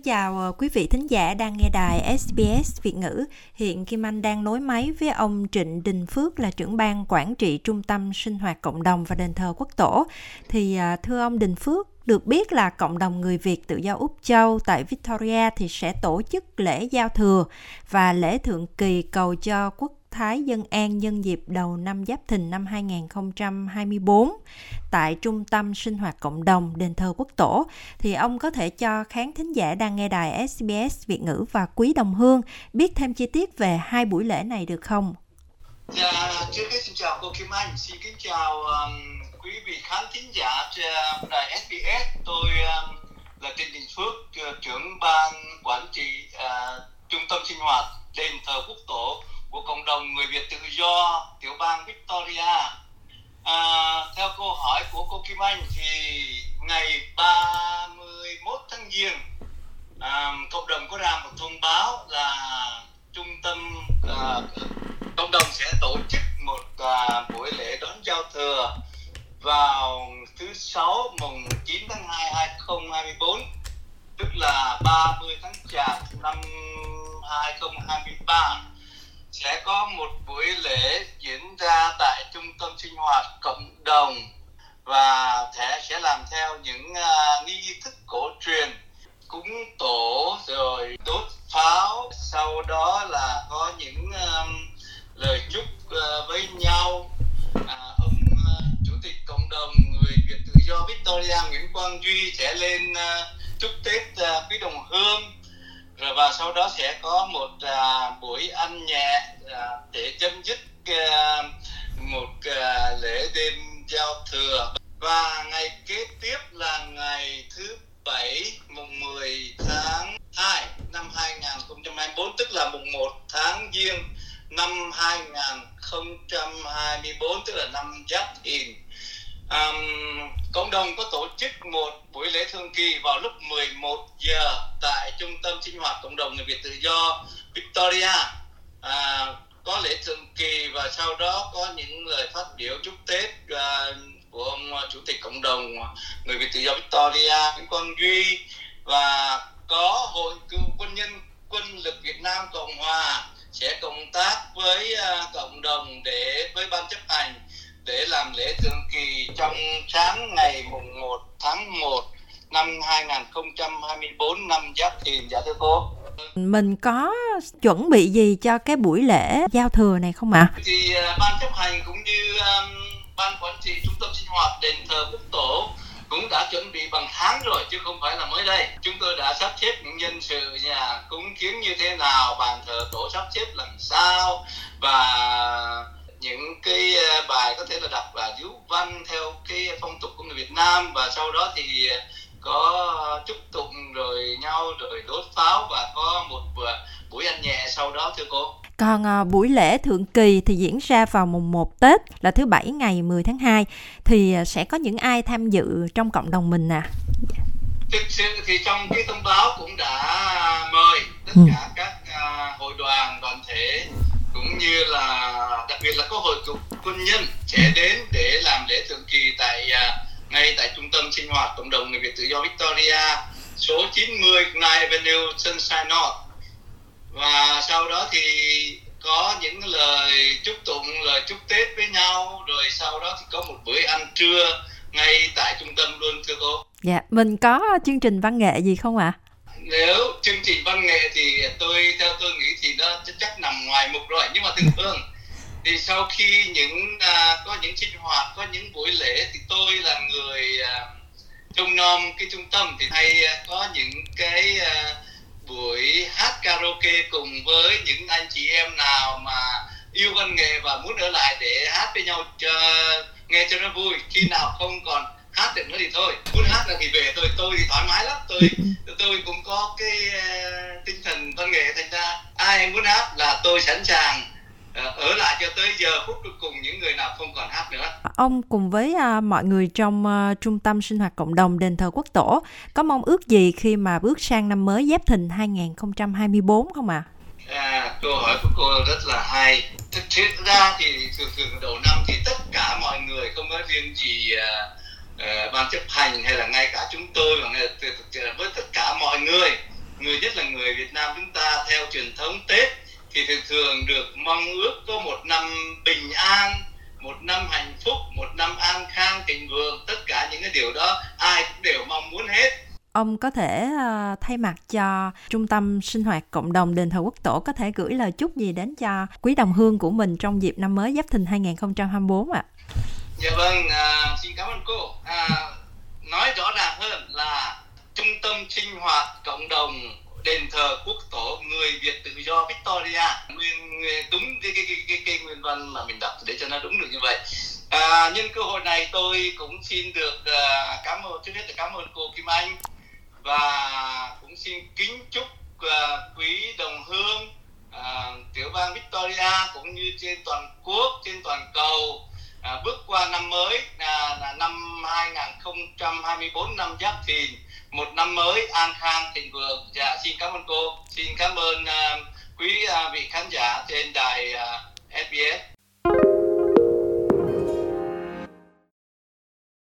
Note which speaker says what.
Speaker 1: Xin chào ờ, quý vị thính giả đang nghe đài SBS Việt ngữ. Hiện Kim Anh đang nối máy với ông Trịnh Đình Phước là trưởng ban quản trị Trung tâm Sinh hoạt Cộng đồng và Đền thờ Quốc tổ. Thì ờ, thưa ông Đình Phước, được biết là cộng đồng người Việt tự do Úc Châu tại Victoria thì sẽ tổ chức lễ giao thừa và lễ thượng kỳ cầu cho quốc Thái Dân An nhân dịp đầu năm Giáp Thìn năm 2024 tại Trung tâm Sinh hoạt Cộng đồng Đền thờ Quốc Tổ thì ông có thể cho khán thính giả đang nghe đài SBS Việt ngữ và Quý Đồng Hương biết thêm chi tiết về hai buổi lễ này được không?
Speaker 2: Dạ, trước hết xin chào cô Kim Anh, xin kính chào um, quý vị khán thính giả đài SBS. Tôi câu hỏi của cô Kim Anh thì ngày 31 tháng Giêng à, cộng đồng có ra một thông báo là trung tâm à, cộng đồng sẽ tổ chức một à, buổi lễ đón giao thừa vào thứ sáu mùng 9 tháng 2 2024 tức là 30 tháng Chạp năm 2023 sẽ có một buổi lễ diễn ra tại trung tâm sinh hoạt cộng đồng và sẽ sẽ làm theo những uh, nghi thức cổ truyền cúng tổ rồi đốt pháo. Sau đó là có những um, lời chúc uh, với nhau. À, ông uh, chủ tịch cộng đồng người Việt tự do Victoria Nguyễn Quang Duy sẽ lên uh, chúc Tết uh, quý đồng hương rồi và sau đó sẽ có một à, buổi ăn nhẹ à, để chấm dứt à, một à, lễ đêm giao thừa. Và ngày kế tiếp là ngày thứ bảy mùng 10 tháng 2 năm 2024 tức là mùng 1 tháng Giêng năm 2024 tức là năm Giáp Thìn um, cộng đồng có tổ chức một buổi lễ thương kỳ vào lúc 11 giờ tại trung tâm sinh hoạt cộng đồng người Việt tự do Victoria. À, có lễ thường kỳ và sau đó có những lời phát biểu chúc Tết à, của ông chủ tịch cộng đồng người Việt tự do Victoria Nguyễn Quang Duy và có hội cựu quân nhân quân lực Việt Nam Cộng Hòa sẽ cộng tác với uh, cộng đồng để với ban chấp hành để làm lễ thường kỳ trong sáng ngày mùng 1 tháng 1 năm 2024 năm Giáp Thìn dạ thưa cô.
Speaker 1: Mình có chuẩn bị gì cho cái buổi lễ giao thừa này không ạ? À?
Speaker 2: Thì uh, ban chấp hành cũng như um, ban quản trị trung tâm sinh hoạt đền thờ quốc tổ cũng đã chuẩn bị bằng tháng rồi chứ không phải là mới đây chúng tôi đã sắp xếp những nhân sự nhà cúng kiến như thế nào bàn thờ tổ sắp xếp làm sao và những cái ờ, bài có thể là đọc là chú văn theo cái phong tục của người Việt Nam và sau đó thì có chúc tụng rồi nhau rồi đốt pháo và có một buổi ăn nhẹ sau đó thưa cô.
Speaker 1: Còn à, buổi lễ thượng kỳ thì diễn ra vào mùng 1 Tết là thứ bảy ngày 10 tháng 2 thì sẽ có những ai tham dự trong cộng đồng mình nè? À?
Speaker 2: Thực sự thì trong cái thông báo cũng đã mời tất ừ. cả các à, hội đoàn đoàn thể cũng như là đặc biệt là có hội cựu quân nhân sẽ đến để làm lễ thường kỳ tại uh, ngay tại trung tâm sinh hoạt cộng đồng người Việt tự do Victoria số 90 Knight Avenue Sunshine North và sau đó thì có những lời chúc tụng lời chúc Tết với nhau rồi sau đó thì có một bữa ăn trưa ngay tại trung tâm luôn thưa cô.
Speaker 1: Dạ, mình có chương trình văn nghệ gì không ạ? À?
Speaker 2: Nếu chương trình văn nghệ thì tôi theo tôi nghĩ thì nó chắc nằm ngoài mục rồi. Nhưng mà thường thường thì sau khi những à, có những sinh hoạt có những buổi lễ thì tôi là người à, trông nom cái trung tâm. Thì hay à, có những cái à, buổi hát karaoke cùng với những anh chị em nào mà yêu văn nghệ và muốn ở lại để hát với nhau cho, nghe cho nó vui. Khi nào không còn hát được nữa thì thôi muốn hát là thì về thôi tôi thì thoải mái lắm tôi tôi cũng có cái uh, tinh thần văn nghệ thành ra ai muốn hát là tôi sẵn sàng uh, ở lại cho tới giờ phút cuối cùng những người nào không còn hát nữa.
Speaker 1: Ông cùng với uh, mọi người trong uh, trung tâm sinh hoạt cộng đồng đền thờ quốc tổ có mong ước gì khi mà bước sang năm mới Giáp Thìn 2024 không ạ?
Speaker 2: À? À, câu hỏi của cô rất là hay. Thực sự ra thì thường thường đầu năm thì tất cả mọi người không có riêng gì uh, uh, ban chấp hành hay là ngay cả chúng tôi và ngay, với tất cả mọi người người nhất là người Việt Nam chúng ta theo truyền thống Tết thì thường thường được mong ước có một năm bình an một năm hạnh phúc một năm an khang thịnh vượng tất cả những cái điều đó ai cũng đều mong muốn hết
Speaker 1: ông có thể ờ, thay mặt cho trung tâm sinh hoạt cộng đồng đền thờ quốc tổ có thể gửi lời chúc gì đến cho quý đồng hương của mình trong dịp năm mới Giáp Thìn 2024 ạ? À?
Speaker 2: Dạ vâng, uh, xin cảm ơn cô. Uh, nói rõ ràng hơn là trung tâm sinh hoạt cộng đồng đền thờ quốc tổ người Việt tự do Victoria. Nguyên đúng cái cái cái cái, cái nguyên văn mà mình đọc để cho nó đúng được như vậy. À, nhân cơ hội này tôi cũng xin được uh, cảm ơn trước hết là cảm ơn cô Kim Anh. Và cũng xin kính chúc uh, quý đồng hương uh, tiểu bang Victoria cũng như trên toàn quốc trên toàn cầu à, bước qua năm mới à, là năm 2024 năm Giáp Thìn. Một năm mới an khang thịnh vượng. Dạ xin cảm ơn cô. Xin cảm ơn à, quý à, vị khán giả trên đài à, SBS